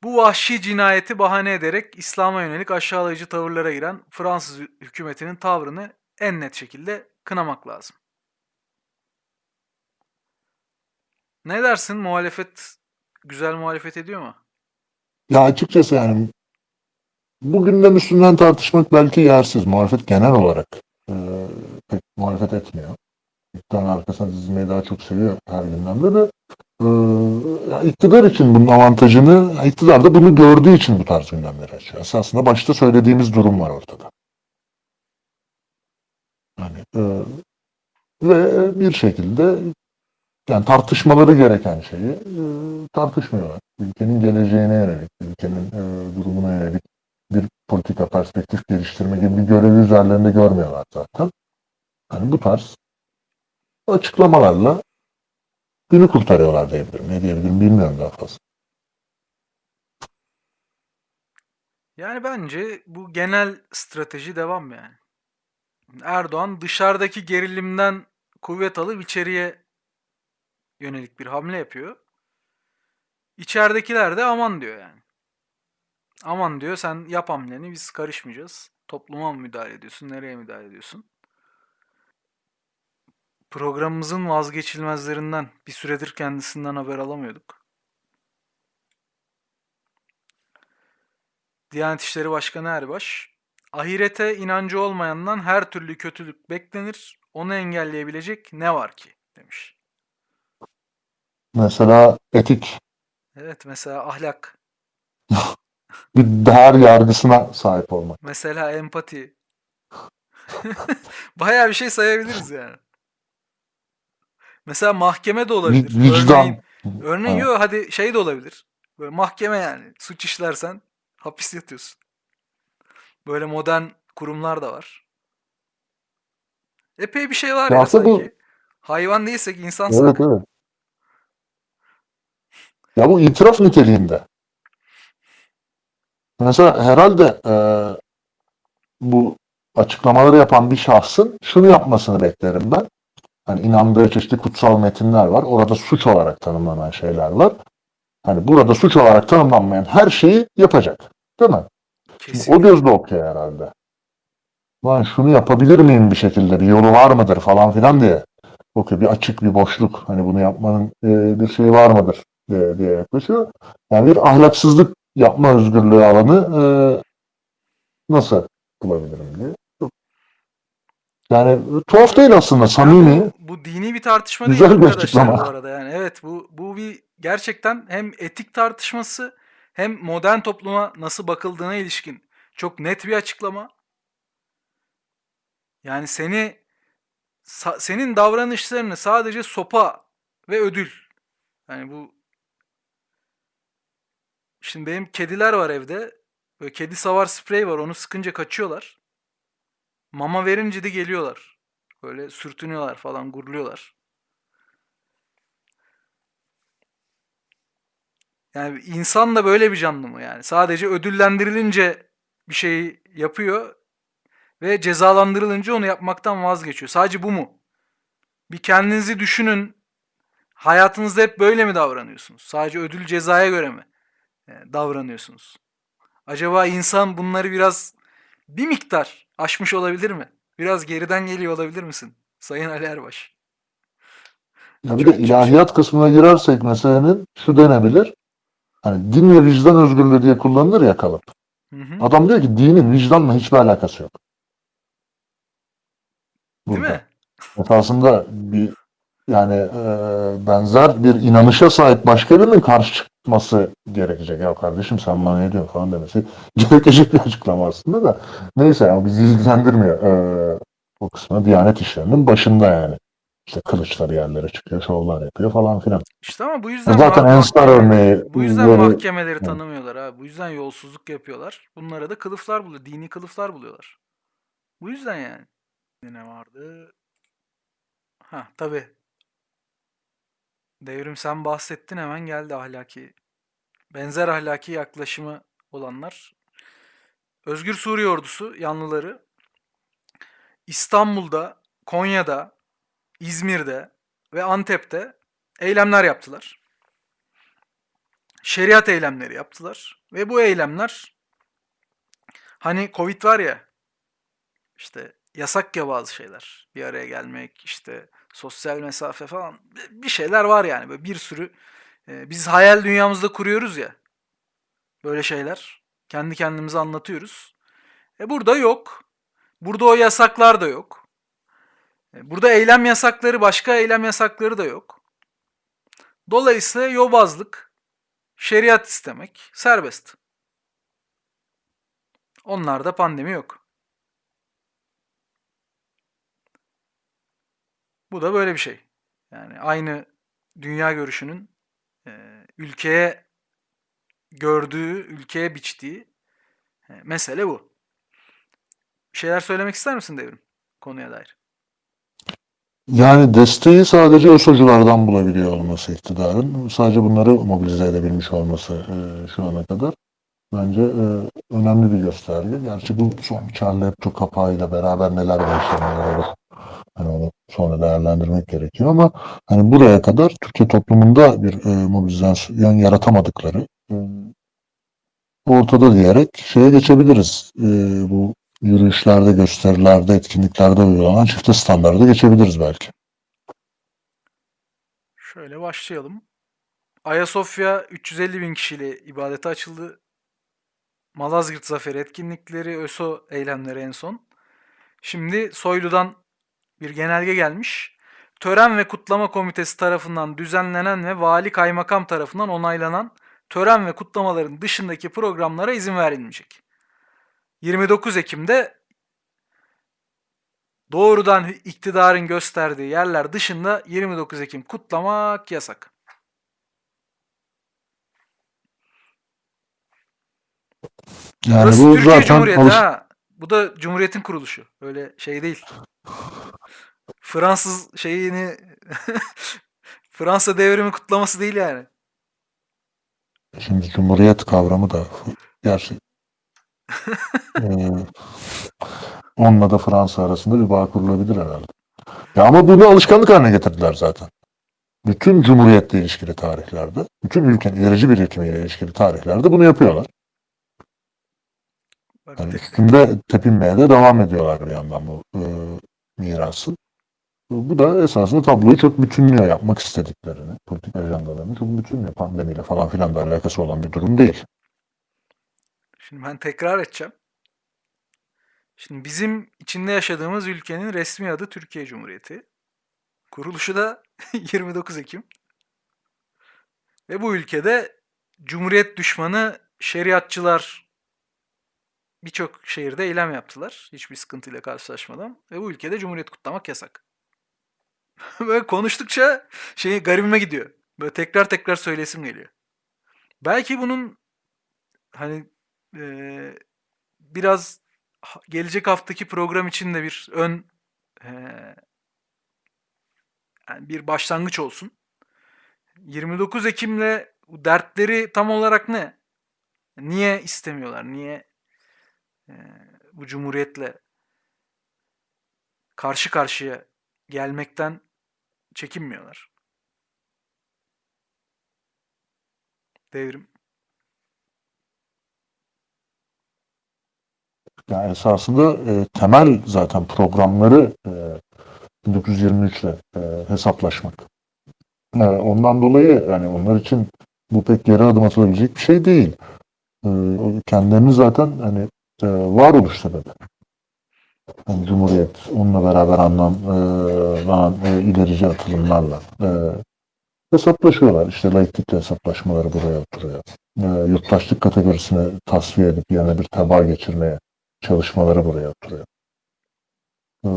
Bu vahşi cinayeti bahane ederek İslam'a yönelik aşağılayıcı tavırlara giren Fransız hü- hükümetinin tavrını en net şekilde kınamak lazım. Ne dersin? Muhalefet güzel muhalefet ediyor mu? Ya açıkçası yani bu gündem üstünden tartışmak belki yersiz. Muhalefet genel olarak e, pek muhalefet etmiyor. İktidarın arkasına dizilmeyi daha çok seviyor her gündemde de. E, iktidar için bunun avantajını, iktidar da bunu gördüğü için bu tarz gündemleri açıyor. Esasında başta söylediğimiz durum var ortada. Yani, e, ve bir şekilde yani tartışmaları gereken şeyi e, tartışmıyorlar. Ülkenin geleceğine yönelik, ülkenin e, durumuna yönelik bir politika perspektif geliştirme gibi bir görevi üzerlerinde görmüyorlar zaten. Yani bu tarz açıklamalarla günü kurtarıyorlar diyebilirim. Ne diyebilirim bilmiyorum daha fazla. Yani bence bu genel strateji devam yani. Erdoğan dışarıdaki gerilimden kuvvet alıp içeriye yönelik bir hamle yapıyor. İçeridekiler de aman diyor yani. Aman diyor sen yap hamleni biz karışmayacağız. Topluma mı müdahale ediyorsun? Nereye müdahale ediyorsun? Programımızın vazgeçilmezlerinden bir süredir kendisinden haber alamıyorduk. Diyanet İşleri Başkanı Erbaş, ahirete inancı olmayandan her türlü kötülük beklenir. Onu engelleyebilecek ne var ki? demiş. Mesela etik Evet mesela ahlak, bir değer yargısına sahip olmak. mesela empati. Bayağı bir şey sayabiliriz yani. Mesela mahkeme de olabilir. Vi- vicdan. Örneğin, örneğin Ha. yok hadi şey de olabilir. Böyle mahkeme yani. Suç işlersen hapis yatıyorsun. Böyle modern kurumlar da var. Epey bir şey var Ya aslında bu- sanki. Hayvan değilsek insansak. Evet evet. Ya bu itiraf niteliğinde. Mesela herhalde e, bu açıklamaları yapan bir şahsın şunu yapmasını beklerim ben. Hani inandığı çeşitli kutsal metinler var. Orada suç olarak tanımlanan şeyler var. Hani burada suç olarak tanımlanmayan her şeyi yapacak. Değil mi? Şimdi o gözle okuyor herhalde. Lan şunu yapabilir miyim bir şekilde? Bir yolu var mıdır falan filan diye. Okuyor. Bir açık bir boşluk. Hani bunu yapmanın e, bir şeyi var mıdır diye, diye yaklaşıyor. Yani bir ahlaksızlık yapma özgürlüğü alanı e, nasıl bulabilirim diye. Yani tuhaf değil aslında. Samimi. Bu, bu dini bir tartışma Güzel değil bir arkadaşlar bu açıklama. arada yani. Evet bu bu bir gerçekten hem etik tartışması hem modern topluma nasıl bakıldığına ilişkin çok net bir açıklama. Yani seni senin davranışlarını sadece sopa ve ödül. Yani bu Şimdi benim kediler var evde. Böyle kedi savar sprey var. Onu sıkınca kaçıyorlar. Mama verince de geliyorlar. Böyle sürtünüyorlar falan, guruluyorlar. Yani insan da böyle bir canlı mı yani? Sadece ödüllendirilince bir şey yapıyor ve cezalandırılınca onu yapmaktan vazgeçiyor. Sadece bu mu? Bir kendinizi düşünün. Hayatınızda hep böyle mi davranıyorsunuz? Sadece ödül cezaya göre mi e, davranıyorsunuz? Acaba insan bunları biraz bir miktar aşmış olabilir mi? Biraz geriden geliyor olabilir misin? Sayın Ali Erbaş. Ya bir de ilahiyat kısmına girersek meselenin şu denebilir. Hani din ve vicdan özgürlüğü diye kullanılır ya kalıp. Hı hı. Adam diyor ki dinin vicdanla hiçbir alakası yok. Değil Burada. mi? Esasında bir yani e, benzer bir inanışa sahip başka birinin karşı çıkması gerekecek. Ya kardeşim sen bana ne diyorsun falan demesi gerekecek bir açıklama aslında da. Neyse yani bizi ilgilendirmiyor. E, o kısmı Diyanet işlerinin başında yani. İşte kılıçları yerlere çıkıyor, şovlar yapıyor falan filan. İşte ama bu yüzden Zaten mahkeme- örneği bu yüzden böyle- mahkemeleri tanımıyorlar abi. Bu yüzden yolsuzluk yapıyorlar. Bunlara da kılıflar buluyor. Dini kılıflar buluyorlar. Bu yüzden yani. Ne vardı? Ha tabii. Devrim sen bahsettin hemen geldi ahlaki. Benzer ahlaki yaklaşımı olanlar. Özgür Suriye Ordusu yanlıları İstanbul'da, Konya'da, İzmir'de ve Antep'te eylemler yaptılar. Şeriat eylemleri yaptılar. Ve bu eylemler hani Covid var ya işte yasak ya bazı şeyler. Bir araya gelmek, işte sosyal mesafe falan bir şeyler var yani. Böyle bir sürü e, biz hayal dünyamızda kuruyoruz ya böyle şeyler. Kendi kendimize anlatıyoruz. E burada yok. Burada o yasaklar da yok. Burada eylem yasakları, başka eylem yasakları da yok. Dolayısıyla yobazlık, şeriat istemek serbest. Onlarda pandemi yok. Bu da böyle bir şey. Yani aynı dünya görüşünün e, ülkeye gördüğü, ülkeye biçtiği e, mesele bu. Bir şeyler söylemek ister misin Devrim konuya dair? Yani desteği sadece ÖSO'culardan bulabiliyor olması iktidarın. Sadece bunları mobilize edebilmiş olması e, şu ana kadar. Bence e, önemli bir gösterge. Gerçi bu son Charlie Hebdo kapağıyla beraber neler yaşanıyor. Hani onu sonra değerlendirmek gerekiyor ama hani buraya kadar Türkiye toplumunda bir e, mobilizasyon yaratamadıkları e, ortada diyerek şeye geçebiliriz. E, bu yürüyüşlerde, gösterilerde, etkinliklerde uygulanan çifte standarda geçebiliriz belki. Şöyle başlayalım. Ayasofya 350 bin kişiyle ibadete açıldı. Malazgirt Zaferi etkinlikleri, ÖSO eylemleri en son. Şimdi Soylu'dan bir genelge gelmiş. Tören ve Kutlama Komitesi tarafından düzenlenen ve vali kaymakam tarafından onaylanan tören ve kutlamaların dışındaki programlara izin verilmeyecek. 29 Ekim'de doğrudan iktidarın gösterdiği yerler dışında 29 Ekim kutlamak yasak. Yani Burası bu Türkiye zaten Cumhuriyeti alış- ha. Bu da Cumhuriyet'in kuruluşu. Öyle şey değil. Fransız şeyini Fransa devrimi kutlaması değil yani. Şimdi Cumhuriyet kavramı da gerçi eee, onunla da Fransa arasında bir bağ kurulabilir herhalde. Ya ama bunu alışkanlık haline getirdiler zaten. Bütün Cumhuriyet'le ilişkili tarihlerde, bütün ülkenin ilerici birikimiyle ilişkili tarihlerde bunu yapıyorlar. Yani üstünde tepinmeye de devam ediyorlar bir yandan bu eee mirası. Bu da esasında tabloyu çok bütünlüyor yapmak istediklerini, politik ajandalarını çok bütünlüyor. Pandemiyle falan filan da alakası olan bir durum değil. Şimdi ben tekrar edeceğim. Şimdi bizim içinde yaşadığımız ülkenin resmi adı Türkiye Cumhuriyeti. Kuruluşu da 29 Ekim. Ve bu ülkede Cumhuriyet düşmanı şeriatçılar birçok şehirde eylem yaptılar. Hiçbir sıkıntıyla karşılaşmadan. Ve bu ülkede Cumhuriyet kutlamak yasak. Böyle konuştukça şey garibime gidiyor. Böyle tekrar tekrar söylesim geliyor. Belki bunun hani biraz gelecek haftaki program için de bir ön yani bir başlangıç olsun. 29 Ekim'le dertleri tam olarak ne? Niye istemiyorlar? Niye bu cumhuriyetle karşı karşıya gelmekten çekinmiyorlar? Devrim. Yani esasında e, temel zaten programları e, 1923 ile e, hesaplaşmak. E, ondan dolayı yani onlar için bu pek geri adım atılabilecek bir şey değil. E, kendilerini zaten hani e, varoluş sebebi. Yani Cumhuriyet onunla beraber anlamlanan e, ilerici atılımlarla e, hesaplaşıyorlar. İşte laiklikle hesaplaşmaları buraya oturuyor. E, yurttaşlık kategorisini tasfiye edip yerine bir teba geçirmeye çalışmaları buraya oturuyor. Ee,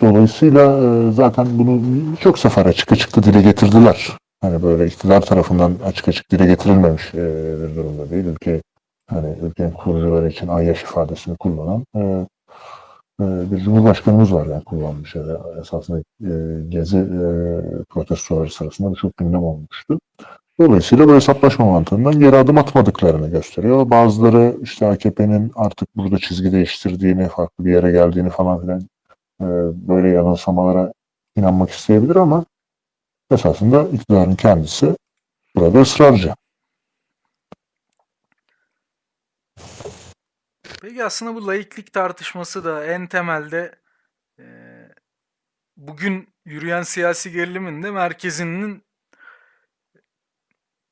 Dolayısıyla e, zaten bunu birçok sefer açık açık da dile getirdiler. Hani böyle iktidar tarafından açık açık dile getirilmemiş e, bir durumda değil. Ülke hani ülkenin kurucuları için ayyaş ifadesini kullanan e, bir cumhurbaşkanımız var yani kullanmış. Esasında gezi protestoları sırasında bu çok gündem olmuştu. Dolayısıyla bu hesaplaşma mantığından geri adım atmadıklarını gösteriyor. Bazıları işte AKP'nin artık burada çizgi değiştirdiğini, farklı bir yere geldiğini falan filan e, böyle yanılsamalara inanmak isteyebilir ama esasında iktidarın kendisi burada ısrarcı. Peki aslında bu laiklik tartışması da en temelde eee, bugün yürüyen siyasi gerilimin de merkezinin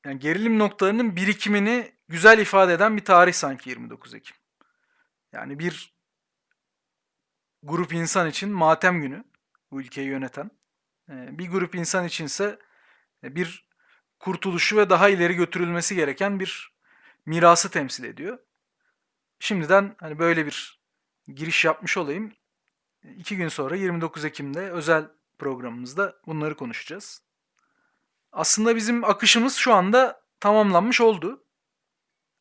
yani gerilim noktalarının birikimini güzel ifade eden bir tarih sanki 29 Ekim. Yani bir grup insan için matem günü bu ülkeyi yöneten. Eee, bir grup insan içinse e, bir kurtuluşu ve daha ileri götürülmesi gereken bir mirası temsil ediyor. Şimdiden hani böyle bir giriş yapmış olayım. İki gün sonra 29 Ekim'de özel programımızda bunları konuşacağız. Aslında bizim akışımız şu anda tamamlanmış oldu.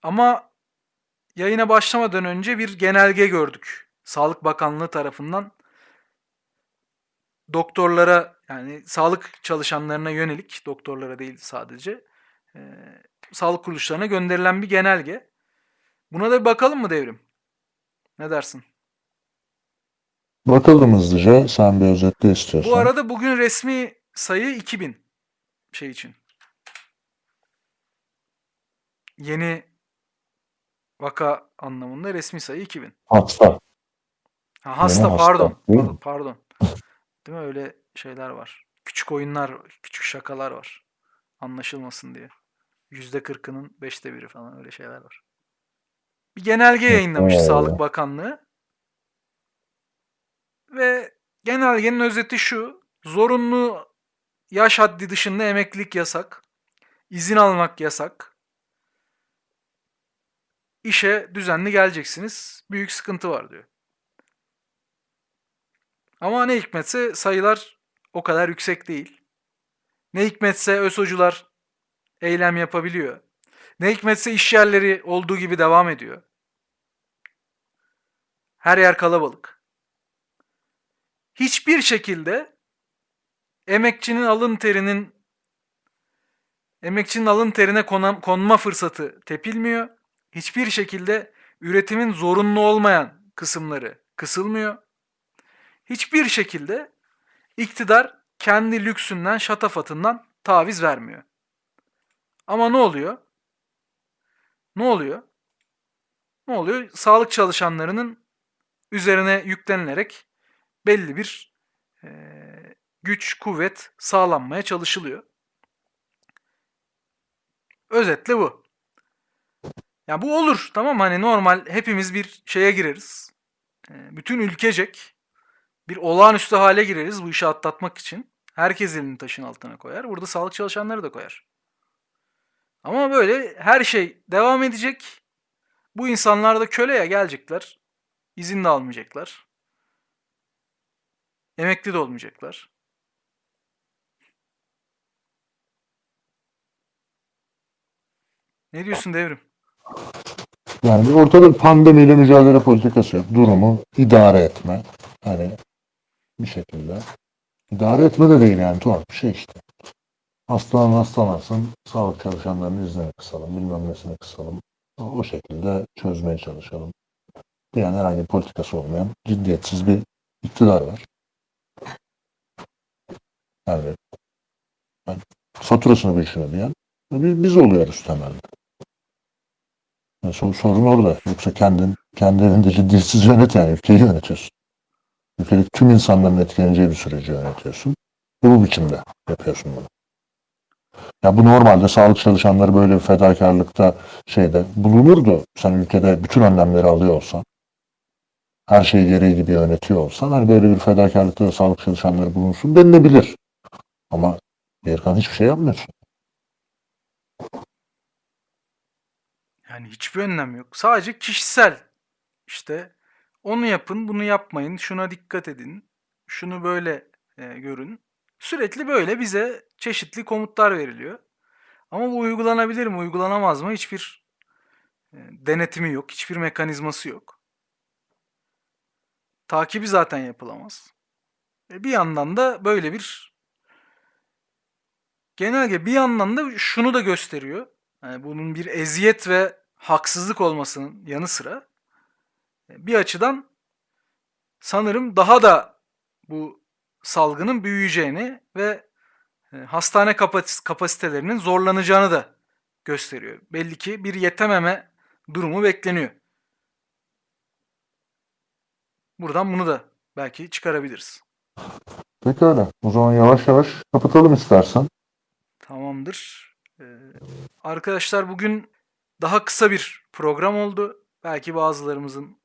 Ama yayına başlamadan önce bir genelge gördük. Sağlık Bakanlığı tarafından doktorlara yani sağlık çalışanlarına yönelik doktorlara değil sadece e, sağlık kuruluşlarına gönderilen bir genelge. Buna da bir bakalım mı devrim? Ne dersin? Bakalım hızlıca sen bir özetle istiyorsan. Bu arada bugün resmi sayı 2000 şey için. Yeni vaka anlamında resmi sayı 2000. Hasta. Ha, hasta hasta, pardon. değil mi? Pardon. Değil mi öyle şeyler var. Küçük oyunlar, küçük şakalar var. Anlaşılmasın diye. Yüzde kırkının beşte biri falan öyle şeyler var. Bir genelge yayınlamış Eyvallah. Sağlık Bakanlığı. Ve genelgenin özeti şu. Zorunlu yaş haddi dışında emeklilik yasak. izin almak yasak. İşe düzenli geleceksiniz. Büyük sıkıntı var diyor. Ama ne hikmetse sayılar o kadar yüksek değil. Ne hikmetse ÖSO'cular eylem yapabiliyor. Ne hikmetse iş yerleri olduğu gibi devam ediyor. Her yer kalabalık. Hiçbir şekilde emekçinin alın terinin emekçinin alın terine konan, konma fırsatı tepilmiyor. Hiçbir şekilde üretimin zorunlu olmayan kısımları kısılmıyor. Hiçbir şekilde iktidar kendi lüksünden, şatafatından taviz vermiyor. Ama ne oluyor? Ne oluyor? Ne oluyor? Sağlık çalışanlarının üzerine yüklenilerek belli bir eee, güç, kuvvet sağlanmaya çalışılıyor. Özetle bu. Ya bu olur tamam hani normal hepimiz bir şeye gireriz. Eee, bütün ülkecek bir olağanüstü hale gireriz bu işi atlatmak için. Herkes elini taşın altına koyar. Burada sağlık çalışanları da koyar. Ama böyle her şey devam edecek. Bu insanlar da köleye gelecekler. İzin de almayacaklar. Emekli de olmayacaklar. Ne diyorsun devrim? Yani ortada pandemiyle mücadele politikası yok. Durumu idare etme. Hani bir şekilde. İdare etme de değil yani tuhaf bir şey işte. Hastalan hastalansın, sağlık çalışanlarının iznini kısalım, bilmem nesini kısalım. O, şekilde çözmeye çalışalım. Yani herhangi bir politikası olmayan ciddiyetsiz bir iktidar var. Yani, yani faturasını bir ödeyen biz, biz oluyoruz temelde. Yani sorun, sorun orada. Yoksa kendin, kendi elinde ciddiyetsiz yönet yani ülkeyi yönetiyorsun. Ülkedeki tüm insanların etkileneceği bir süreci yönetiyorsun. Bu biçimde yapıyorsun bunu. Ya bu normalde sağlık çalışanları böyle bir fedakarlıkta şeyde bulunurdu. Sen ülkede bütün önlemleri alıyor olsan, her şeyi gereği gibi yönetiyor olsan, hani böyle bir fedakarlıkta da sağlık çalışanları bulunsun denilebilir. Ama Erkan hiçbir şey yapmıyorsun. Yani hiçbir önlem yok. Sadece kişisel. İşte onu yapın, bunu yapmayın, şuna dikkat edin, şunu böyle e, görün. Sürekli böyle bize çeşitli komutlar veriliyor. Ama bu uygulanabilir mi, uygulanamaz mı? Hiçbir e, denetimi yok, hiçbir mekanizması yok. Takibi zaten yapılamaz. E, bir yandan da böyle bir genelge bir yandan da şunu da gösteriyor. Yani bunun bir eziyet ve haksızlık olmasının yanı sıra e, bir açıdan sanırım daha da bu salgının büyüyeceğini ve e, hastane kapas- kapasitelerinin zorlanacağını da gösteriyor. Belli ki bir yetememe durumu bekleniyor. Buradan bunu da belki çıkarabiliriz. Pekala. O zaman yavaş yavaş kapatalım istersen. Tamamdır. Ee, arkadaşlar bugün daha kısa bir program oldu. Belki bazılarımızın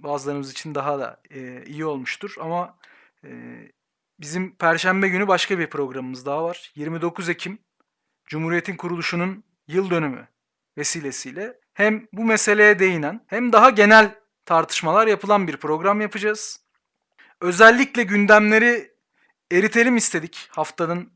bazılarımız için daha da e, iyi olmuştur ama e, bizim Perşembe günü başka bir programımız daha var. 29 Ekim Cumhuriyet'in kuruluşunun yıl dönümü vesilesiyle hem bu meseleye değinen hem daha genel tartışmalar yapılan bir program yapacağız. Özellikle gündemleri eritelim istedik haftanın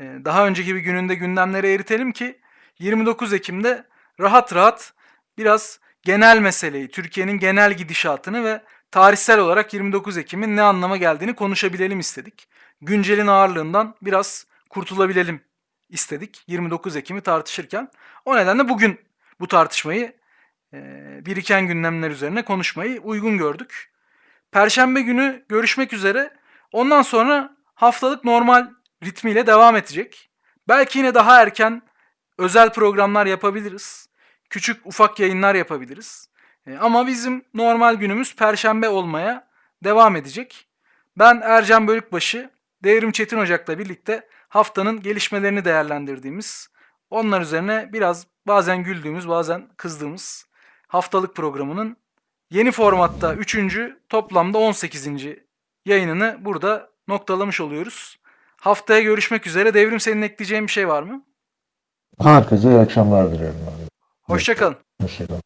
e, daha önceki bir gününde gündemleri eritelim ki 29 Ekim'de rahat rahat biraz genel meseleyi, Türkiye'nin genel gidişatını ve tarihsel olarak 29 Ekim'in ne anlama geldiğini konuşabilelim istedik. Güncelin ağırlığından biraz kurtulabilelim istedik 29 Ekim'i tartışırken. O nedenle bugün bu tartışmayı biriken gündemler üzerine konuşmayı uygun gördük. Perşembe günü görüşmek üzere. Ondan sonra haftalık normal ritmiyle devam edecek. Belki yine daha erken özel programlar yapabiliriz. Küçük ufak yayınlar yapabiliriz. E, ama bizim normal günümüz perşembe olmaya devam edecek. Ben Ercan Bölükbaşı, Devrim Çetin Ocak'la birlikte haftanın gelişmelerini değerlendirdiğimiz, onlar üzerine biraz bazen güldüğümüz, bazen kızdığımız haftalık programının yeni formatta 3. toplamda 18. yayınını burada noktalamış oluyoruz. Haftaya görüşmek üzere. Devrim senin ekleyeceğin bir şey var mı? Herkese iyi akşamlar diliyorum. Abi. Hoşçakalın. Hoşçakalın.